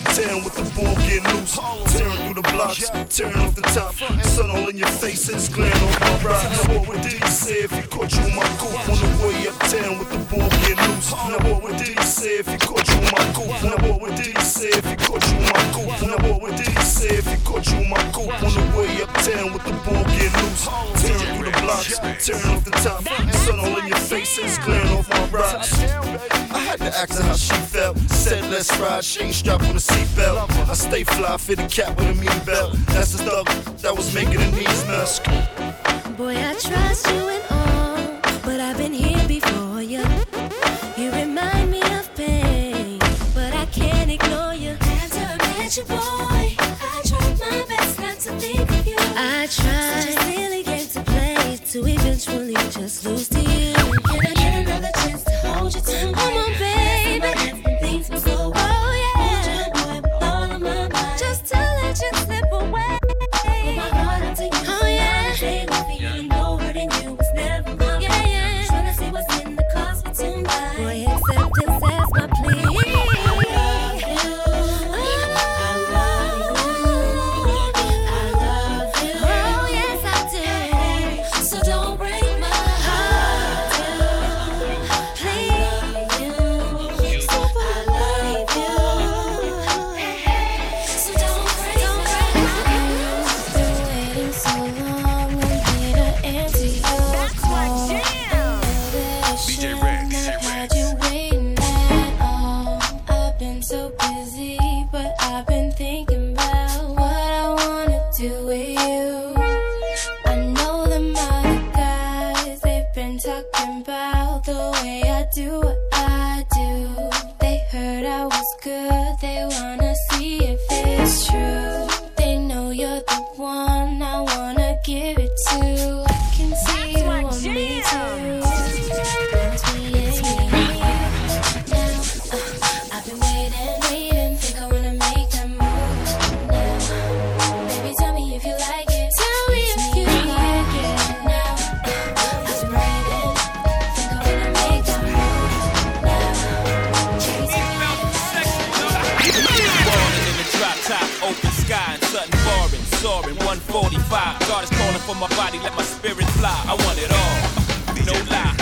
uptown with the ball getting loose? Tearing through the blocks, tearing off the top, sun all in your face glaring off my rocks. Now what would Diddy say if he caught you in my coupe on the way uptown with the ball getting loose? Now what would Diddy say if he caught you in my coupe? Now what would Diddy say if he caught you in my coupe? Now what would Diddy say if he caught you in my coupe on the way uptown with the ball getting loose? Tearing through the blocks, tearing off the top, sun all in your face and it's glaring off my rocks. I had to ask her how she felt. Said let's ride, she ain't strapped with a seatbelt. I stay fly, fit a cap with a mean belt. That's the thug that was making the knees melt. Boy, I trust you and all, but I've been here before you. You remind me of pain, but I can't ignore you. After I met you, boy, I tried my best not to think of you. I tried. Such a silly game to play to eventually just want it all, no lie.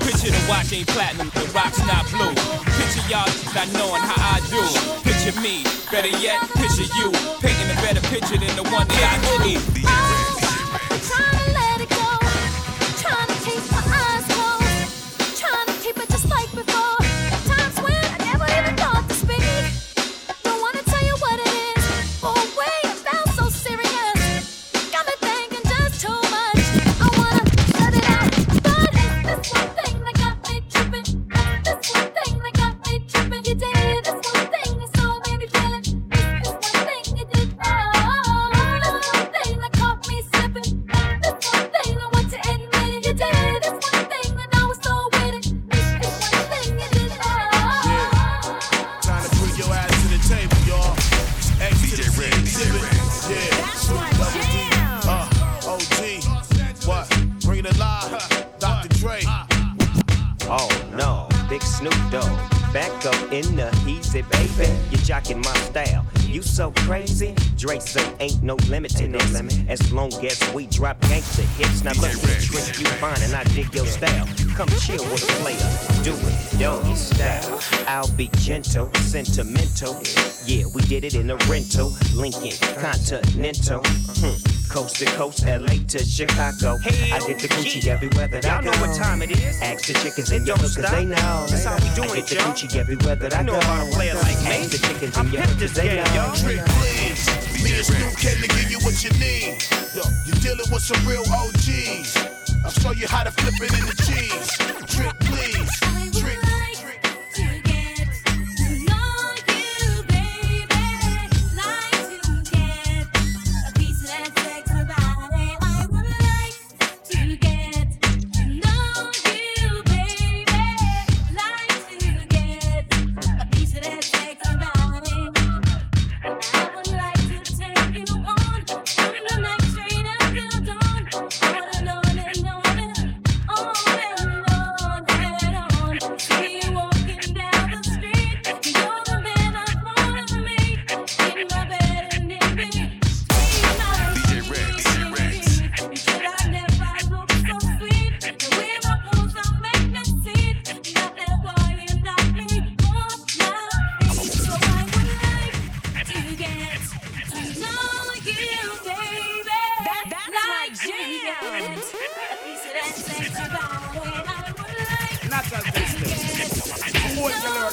Picture the watch ain't platinum, the rock's not blue. Picture y'all not knowing how I do. Picture me, better yet, picture you. Painting a better picture than the one that I need. Long as we drop gangsta hits. Now look, me trick you fine and I dig your style. Come chill with a player. Do it, doggy style. I'll be gentle, sentimental. Yeah, we did it in a rental. Lincoln Continental. Hmm. Coast to coast, LA to Chicago. I get the Gucci everywhere that I Y'all go. know what time it is. Ask the chickens in It your don't cause they know. That's how we doing I it, get the. Gucci everywhere that I You know go. about a player like me. Ask the chickens I in your pimp hood, this cause they know. Trick, please. Me and Snoop came to give you what you need. You're dealing with some real OGs. I'll show you how to flip it in the cheese. Trick,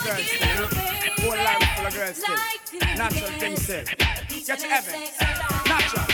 Whole know killer girl you, still. Whole life full of girls still. Natural get thing still. Get that Evans. Natural.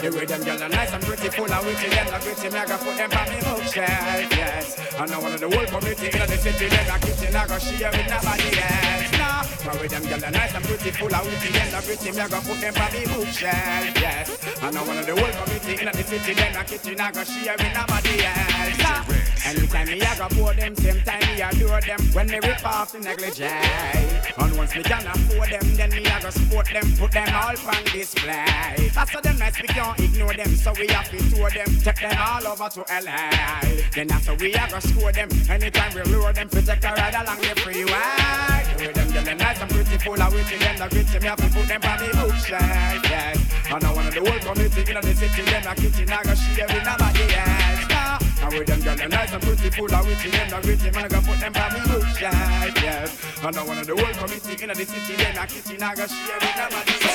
The way them girls are nice and pretty, full of witty, them not gritty, me I put them on me bookshelf, yes. I know one of the whole community in the city, them not kitchen, I go share with nobody else, The way them girls are nice and pretty, full of witty, them not gritty, me I go put them on me bookshelf, yes. I know one of the whole community in the city, them not kitchen, I go share with nobody else. Anytime me I go pour them, same time me adore them, when me rip off the negligee. And once me can afford them, then me I go support them, put them all on display. How them nice, we can't ignore them, so we have to tour them, take them all over to LA. Then how we are gonna score them, anytime we lure them, take a ride along the freeway. With them, them nice and pretty, full of witty, them the gritty, me have to put them on the bookshelf, yes. And I of the whole community in the city, them the kitchen, I go share with nobody else. Nah. And with them, them nice and pretty, full of witty, them the gritty, man, I go put them on the bookshelf, yes. And I of the whole community in the city, them the kitchen, I go share with nobody else.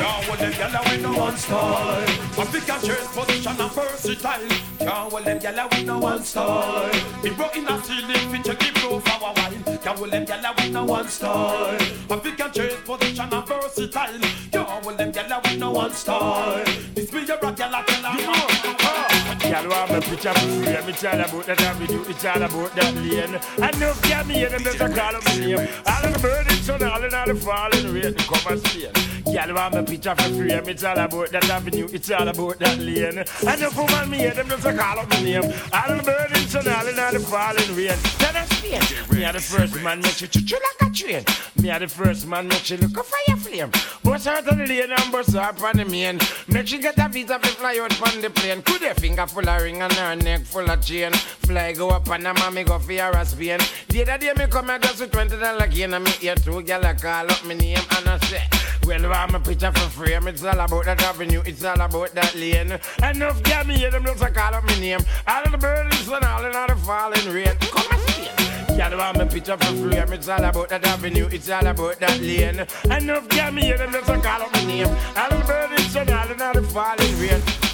Can't hold them gyal with no one style. And choose position and versatile. Can't hold them gyal with no one style. Be broken and ceiling fit check the flow for a while. Can't hold them gyal with no one style. And choose position and versatile. Can't hold them gyal with no one style. This be your rock gyal tell her. Girl, want me picture for free. Me tell about that avenue. It's all about that lane. I know girl me hear them just a call up my name. All of the burning sun, all in all the falling rain. Come and stay. Girl, want me picture for free. Me tell about that avenue. It's all about that lane. I know for man me hear them just a call up my name. All of the burning sun, all in all the falling rain. Tell us Spain. Me are the first man make you choo like a train. Me are the first man make you look a fire flame. Bust out on the lane and bust up on the main. Make she get a visa fi fly out on the plane. Could her finger full of ring and her neck full of chain. Fly go up and a mommy go fi her Spain. The other day me come here just with twenty dollar gain and me hear two gyal a call up me name and I say. Well, I'm a picture for frame. It's all about that avenue. It's all about that lane. Enough girl me hear them just a call up me name. All of the birds and all in all the falling rain. Come and stay. Girl, want me picture for frame. It's all about that avenue. It's all about that lane. Enough girl me hear them just a call up me name. All of the birds and all in all the falling rain.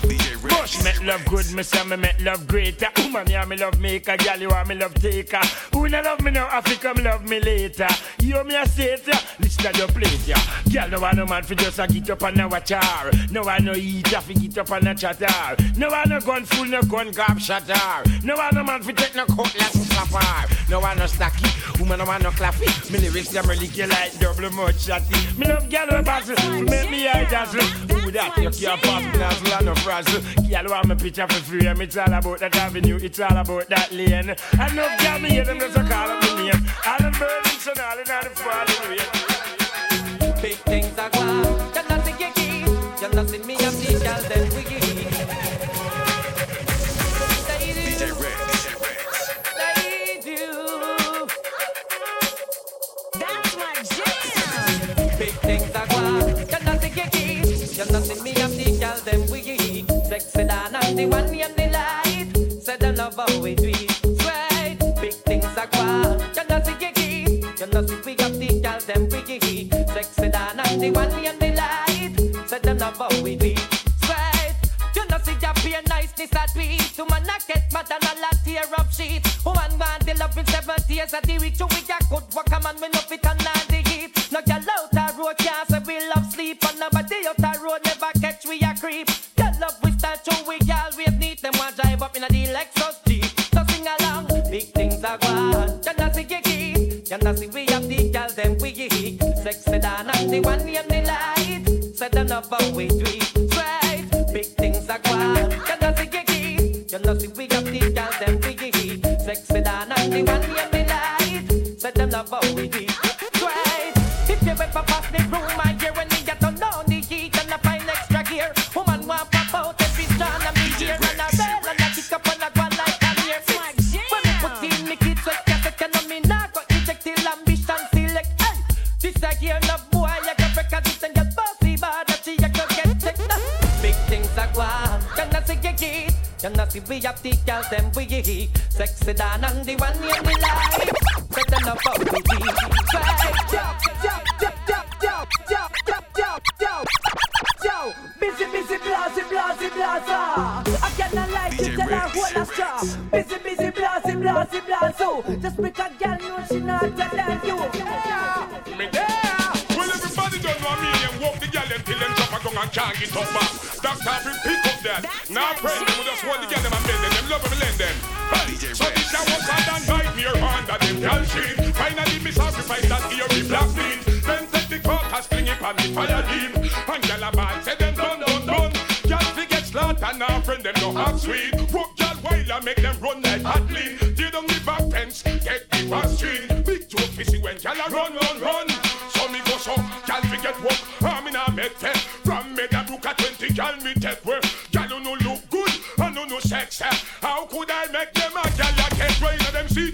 Bush make love good, me say me make love greater. Woman, yeah, me love maker, girl, you want me love taker. Who no love me now, Africa, me love me later. You me a yeah. listen to your plate, yeah. Girl, no want no man for just a get up and a watch her. No want no eat, fi get up and a chatter. No want no gun full, no gun grab shatter. No want no man for take no cutlass and slap her. No want no stacky, woman, no want no claffy. Me lyrics, them really like double much chatty. Me love girl, no pass, make me eye dazzle. Who that, you can't pop, nozzle and no frazzle. Girl, want me picture for free, and it's all about that avenue, it's all about that lane. I know girl, me hear them just a call up my name. All the burning sun, all in all the falling rain. Big things are gone. You're not see your key. You not see me the one in the light. Say them love how we. Sweet, big things are gone. You know see Gigi. You know see we got the girl them weak. Sexy the one the light. Say them love how we. Sweet, you know see your pure niceness a tweet. To man a get mad and a lot tear up sheet. Woman want the love in seven days of the week. You we got good work a man we love it and Say them the them we Sexy than and the one in the light Set them up out geek Yo, busy, busy, blasy, blasy, blaza. I cannot like it hold a straw. Busy, busy, blasy, blasy, blazo. Just because girl know she not better than you. Me there. Well, everybody don't know me and walk the gal until them drop a gun and can't get up back. Doctor, we pick up that. Now, friend, we just want the a hard and nightmare under them gal shit. Finally, me sacrifice that eerie black meat. Then take the cock and sling it on the fire beam. And gal a ball, say them done, done, done. Gal get slaughtered, now friend them no hot sweet. Rock gal while I make them run like hot lean. Tear down the back fence, get the fast street. Big joke, pissy when gal a run, run, run. So me go so, fi get work. I'm in a med. From Meadowbrook at 20, gal me take work.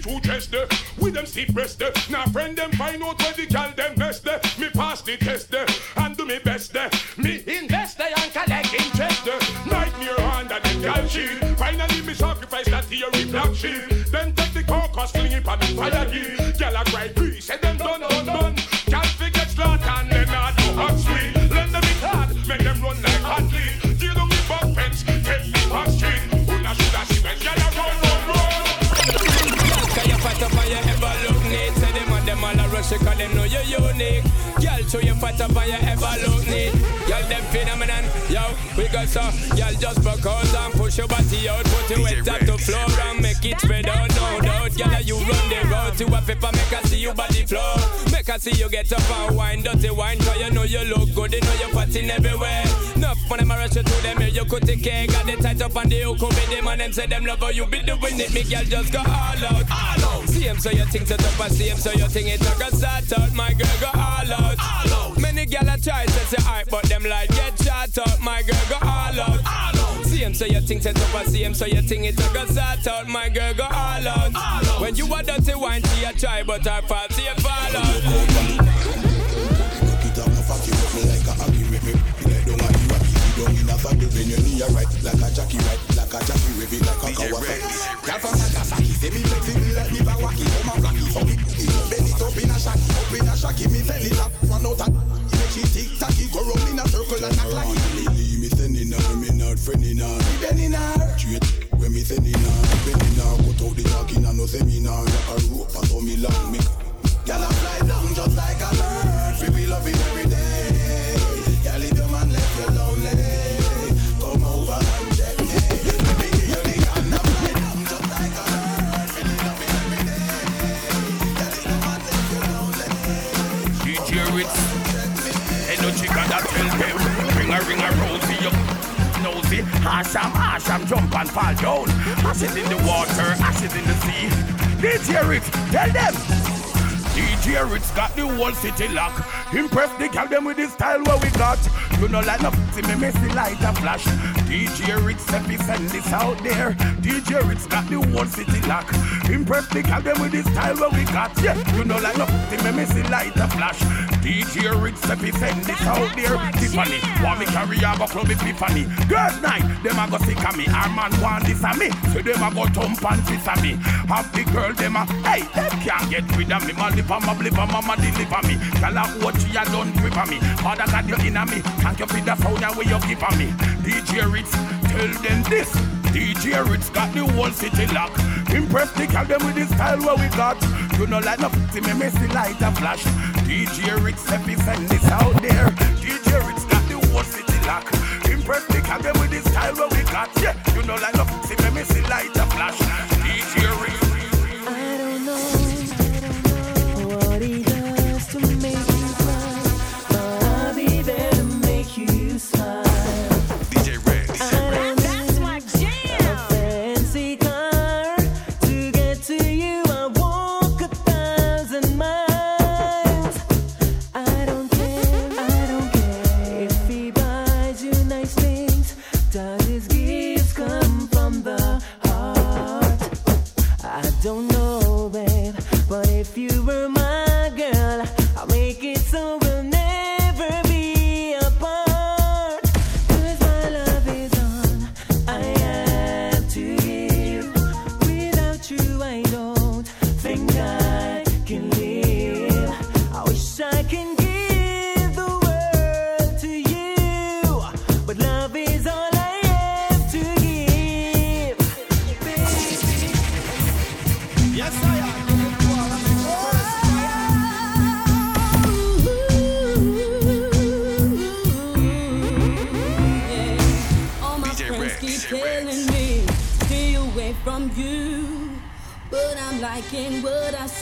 See through dress there, with them stiff breast there. Eh. Now friend them find out where the gal them best there. Me pass the test there, and do me best there. Me invest there and collect interest. Nightmare under the gal sheet. Finally me sacrifice that theory black sheet. Then take the carcass, fling it on the fire heat. Gal a cry peace, say them done, done, done. Gal fi get slaughtered and then I do hot sweet. Lend them it hard, make them run like hot lead. Deal with back fence, take the back street. Una shoulda see when gal cause them know you're unique. Girl, show you fight up on your ever look neat. Girl, them phenomenon, yo, we got so. Girl, just broke out and push your body out, put your weight up to floor and make it spread out, no doubt. Girl, you run the road to a paper, make her see you body flow. Make her see you get up and wine, dirty wine, cause you know you look good, you know you're fatting everywhere. Enough when them a rush you to them, here you could take care, got the tight up on the hook, with them and them say them love how you be doing it, me girl just go all out. All out. See him so you think set up and see him so you think it a go start out, my girl go all out. All out. Many gal a try to say alright, but them like get shot out, my girl go all out. All out. See him so you think set up and see him so you think it a go start out, my girl go all out. All out. When you a dirty wine, she a try, but her fault, see you fall out. Ring a ring a rosy up. Nosy, Asham, Asham, jump and fall down. Ashes in the water, ashes in the sea. DJ Ritz, tell them. DJ Ritz got the whole city lock. Impress the gal them with the style where we got. You know like no see me messy light a flash. DJ Ritz if he send this out there. DJ Ritz got the whole city lock. Impress the gal them with the style what we got. Yeah, you know like no thing me me see light a flash. DJ Ritz if he send this out there. Tiffany, want me carry a go club Tiffany. Girls night, them a go sick of me. Our man want this of me, so them a go thump and kiss of me. The girl them a, hey, them can't get rid of me. My lip and my blip mama deliver me. Girl a what she a done grip on me. Father God you in me. Thank you for the sound where you keep on me. DJ Ritz, tell them this. DJ Ritz got the whole city lock. Impress the gal them with the style what we got. You know like no see me messy light a flash. DJ Ritz if he send this out there. DJ Ritz got the whole city lock. Impress the them with the style what we got. Yeah, you know like no see me messy light a flash.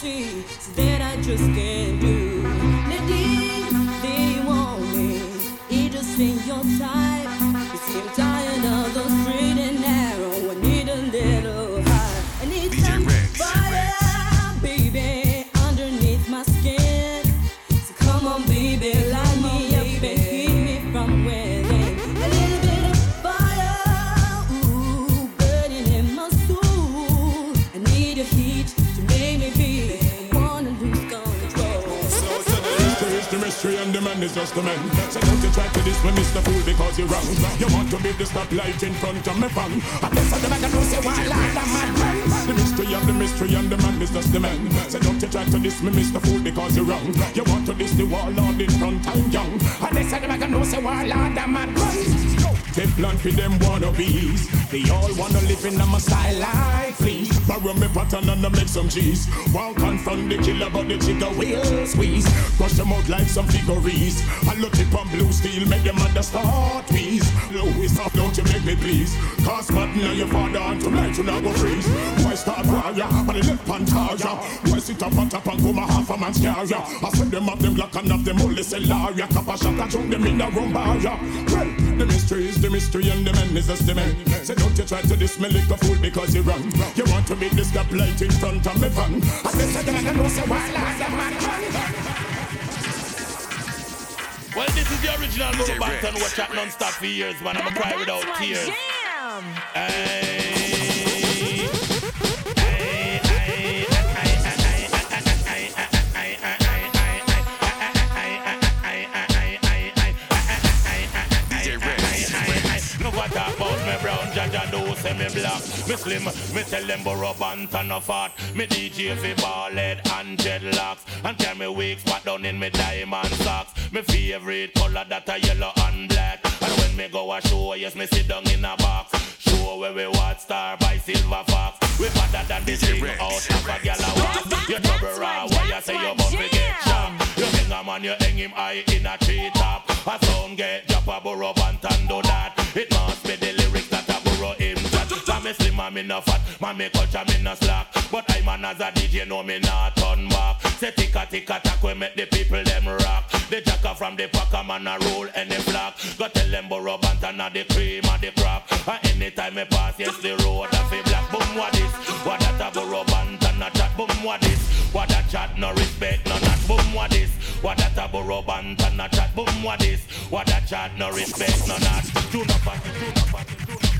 That I just can't do. They want me, it just ain't your type. Man is just the man. So don't you try to diss me, Mr. Fool, because you're wrong. You want to be the stoplight in front of me fan. This is the man that knows you want like a madman. The mystery of the mystery and the man is just the man. So don't you try to diss me, Mr. Fool, because you're wrong. You want to diss the warlord in front, I'm young. And this is the man that knows you want like a madman. Teflon for them wannabes. They all wanna live in a style like fleas. Borrow me pattern and I make some cheese. Won't confront the killer, but the chica will squeeze. Brush them out like some figurines. I look it on blue steel, make them understand please. Louis don't you make me please. Cause Martin and your father and tonight you not go freeze. Why start fire, but the left pantaya. Why sit up on top and come a half a man's carrier. I said them up them black and up them only say laria. Cap a shot, I them in a rumbaya. Well, the mystery is the mystery and the man is just the man. So don't you try to diss me like a fool because you're wrong. You want to make this stoplight in front of me van. I said to them I know say why last a man Well, this is the original Buju Banton watch out non-stop for years, man. I'ma cry without tears. Hey. No say me black. Me slim, me tell them Buju Banton no fat. Me DJ fi ball head and dreadlocks. And tell me weak spot down in me diamond socks. Me favorite color that a yellow and black. And when me go a show, yes me sit down in a box. Show where we watch star by Silver Fox. We better than this thing out of a gal a walk You trouble raw, why you say you bout to get shot You hang a man, you hang him high in a tree top. A sound get drop a Buju Banton do that. It must be the lyrics me slim and me no fat, man me culture me no slack. But I man as a DJ know me not turn back. Say tick a tick tack we make the people them rock. The jacker from the packer man a roll any block Go tell them Buju Banton the cream and the crap. And anytime me pass yes the road a fi black. Boom what this, what that a Buju Banton chat? Boom what this, what that chat no respect no not? Boom what this, what that a Buju Banton chat? Boom what this, What that chat no respect, no not. Do not party, do not party, do not